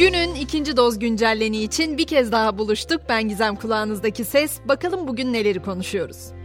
Günün ikinci doz güncelleni için bir kez daha buluştuk. Ben Gizem kulağınızdaki ses. Bakalım bugün neleri konuşuyoruz.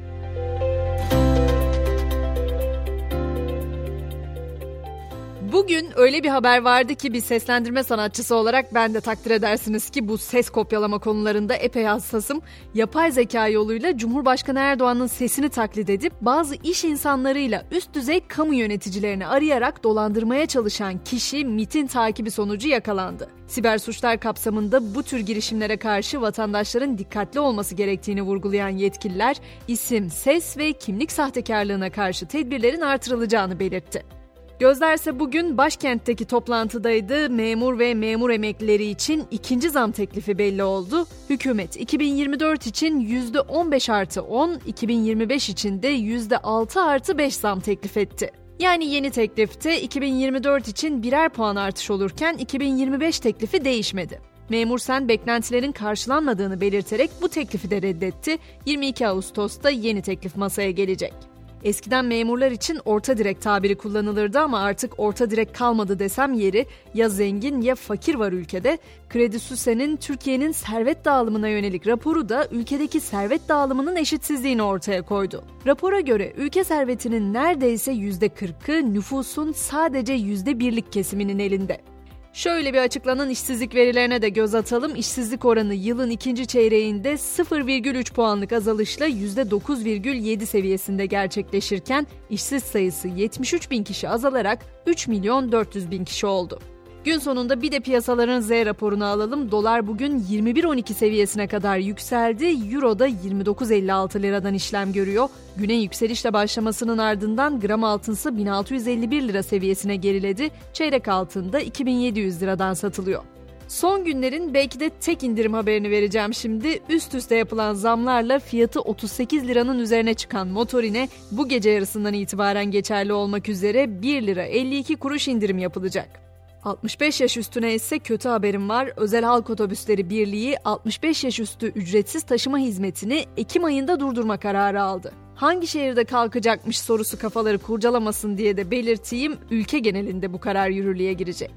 Bugün öyle bir haber vardı ki bir seslendirme sanatçısı olarak ben de takdir edersiniz ki bu ses kopyalama konularında epey hassasım. Yapay zeka yoluyla Cumhurbaşkanı Erdoğan'ın sesini taklit edip bazı iş insanlarıyla üst düzey kamu yöneticilerini arayarak dolandırmaya çalışan kişi MIT'in takibi sonucu yakalandı. Siber suçlar kapsamında bu tür girişimlere karşı vatandaşların dikkatli olması gerektiğini vurgulayan yetkililer isim, ses ve kimlik sahtekarlığına karşı tedbirlerin artırılacağını belirtti. Gözlerse bugün başkentteki toplantıdaydı. Memur ve memur emeklileri için ikinci zam teklifi belli oldu. Hükümet 2024 için %15 artı 10, 2025 için de %6 artı 5 zam teklif etti. Yani yeni teklifte 2024 için birer puan artış olurken 2025 teklifi değişmedi. Memur Sen beklentilerin karşılanmadığını belirterek bu teklifi de reddetti. 22 Ağustos'ta yeni teklif masaya gelecek. Eskiden memurlar için orta direk tabiri kullanılırdı ama artık orta direk kalmadı desem yeri ya zengin ya fakir var ülkede. Kredi Süsen'in Türkiye'nin servet dağılımına yönelik raporu da ülkedeki servet dağılımının eşitsizliğini ortaya koydu. Rapora göre ülke servetinin neredeyse %40'ı nüfusun sadece %1'lik kesiminin elinde. Şöyle bir açıklanan işsizlik verilerine de göz atalım. İşsizlik oranı yılın ikinci çeyreğinde 0,3 puanlık azalışla %9,7 seviyesinde gerçekleşirken işsiz sayısı 73 bin kişi azalarak 3 milyon 400 bin kişi oldu. Gün sonunda bir de piyasaların Z raporunu alalım. Dolar bugün 21.12 seviyesine kadar yükseldi. Euro da 29.56 liradan işlem görüyor. Güne yükselişle başlamasının ardından gram altınsı 1651 lira seviyesine geriledi. Çeyrek altında 2700 liradan satılıyor. Son günlerin belki de tek indirim haberini vereceğim şimdi. Üst üste yapılan zamlarla fiyatı 38 liranın üzerine çıkan motorine bu gece yarısından itibaren geçerli olmak üzere 1 lira 52 kuruş indirim yapılacak. 65 yaş üstüne ise kötü haberim var. Özel Halk Otobüsleri Birliği 65 yaş üstü ücretsiz taşıma hizmetini Ekim ayında durdurma kararı aldı. Hangi şehirde kalkacakmış sorusu kafaları kurcalamasın diye de belirteyim, ülke genelinde bu karar yürürlüğe girecek.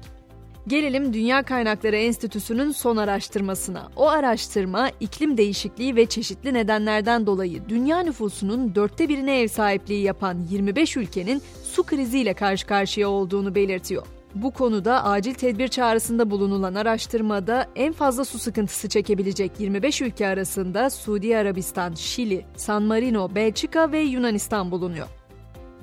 Gelelim Dünya Kaynakları Enstitüsü'nün son araştırmasına. O araştırma iklim değişikliği ve çeşitli nedenlerden dolayı dünya nüfusunun dörtte birine ev sahipliği yapan 25 ülkenin su kriziyle karşı karşıya olduğunu belirtiyor. Bu konuda acil tedbir çağrısında bulunulan araştırmada en fazla su sıkıntısı çekebilecek 25 ülke arasında Suudi Arabistan, Şili, San Marino, Belçika ve Yunanistan bulunuyor.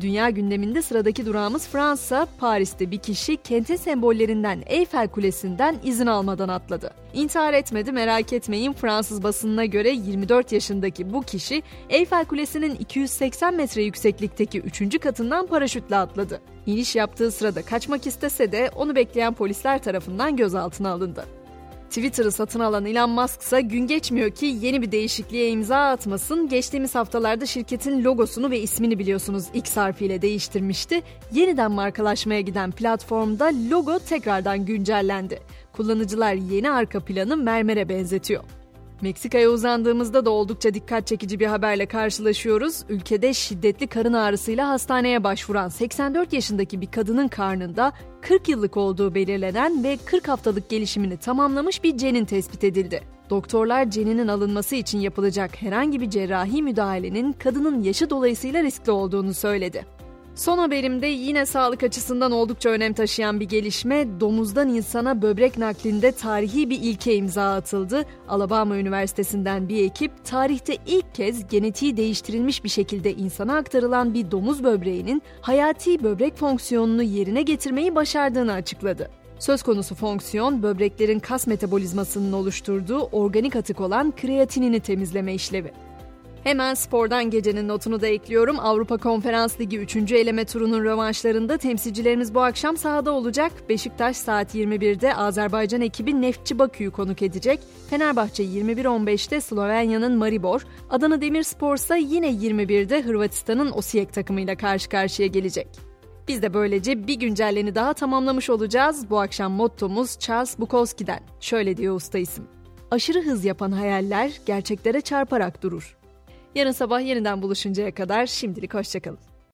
Dünya gündeminde sıradaki durağımız Fransa. Paris'te bir kişi kentin sembollerinden Eyfel Kulesi'nden izin almadan atladı. İntihar etmedi merak etmeyin Fransız basınına göre 24 yaşındaki bu kişi Eyfel Kulesi'nin 280 metre yükseklikteki 3. katından paraşütle atladı. İniş yaptığı sırada kaçmak istese de onu bekleyen polisler tarafından gözaltına alındı. Twitter'ı satın alan Elon Musk ise gün geçmiyor ki yeni bir değişikliğe imza atmasın. Geçtiğimiz haftalarda şirketin logosunu ve ismini biliyorsunuz X harfiyle değiştirmişti. Yeniden markalaşmaya giden platformda logo tekrardan güncellendi. Kullanıcılar yeni arka planı mermere benzetiyor. Meksika'ya uzandığımızda da oldukça dikkat çekici bir haberle karşılaşıyoruz. Ülkede şiddetli karın ağrısıyla hastaneye başvuran 84 yaşındaki bir kadının karnında 40 yıllık olduğu belirlenen ve 40 haftalık gelişimini tamamlamış bir cenin tespit edildi. Doktorlar ceninin alınması için yapılacak herhangi bir cerrahi müdahalenin kadının yaşı dolayısıyla riskli olduğunu söyledi. Son haberimde yine sağlık açısından oldukça önem taşıyan bir gelişme, domuzdan insana böbrek naklinde tarihi bir ilke imza atıldı. Alabama Üniversitesi'nden bir ekip tarihte ilk kez genetiği değiştirilmiş bir şekilde insana aktarılan bir domuz böbreğinin hayati böbrek fonksiyonunu yerine getirmeyi başardığını açıkladı. Söz konusu fonksiyon böbreklerin kas metabolizmasının oluşturduğu organik atık olan kreatinini temizleme işlevi. Hemen spordan gecenin notunu da ekliyorum. Avrupa Konferans Ligi 3. eleme turunun rövanşlarında temsilcilerimiz bu akşam sahada olacak. Beşiktaş saat 21'de Azerbaycan ekibi Neftçi Bakü'yü konuk edecek. Fenerbahçe 21.15'te Slovenya'nın Maribor, Adana Demirspor ise yine 21'de Hırvatistan'ın Osijek takımıyla karşı karşıya gelecek. Biz de böylece bir güncelleni daha tamamlamış olacağız. Bu akşam mottomuz Charles Bukowski'den. Şöyle diyor usta isim. Aşırı hız yapan hayaller gerçeklere çarparak durur. Yarın sabah yeniden buluşuncaya kadar şimdilik hoşçakalın.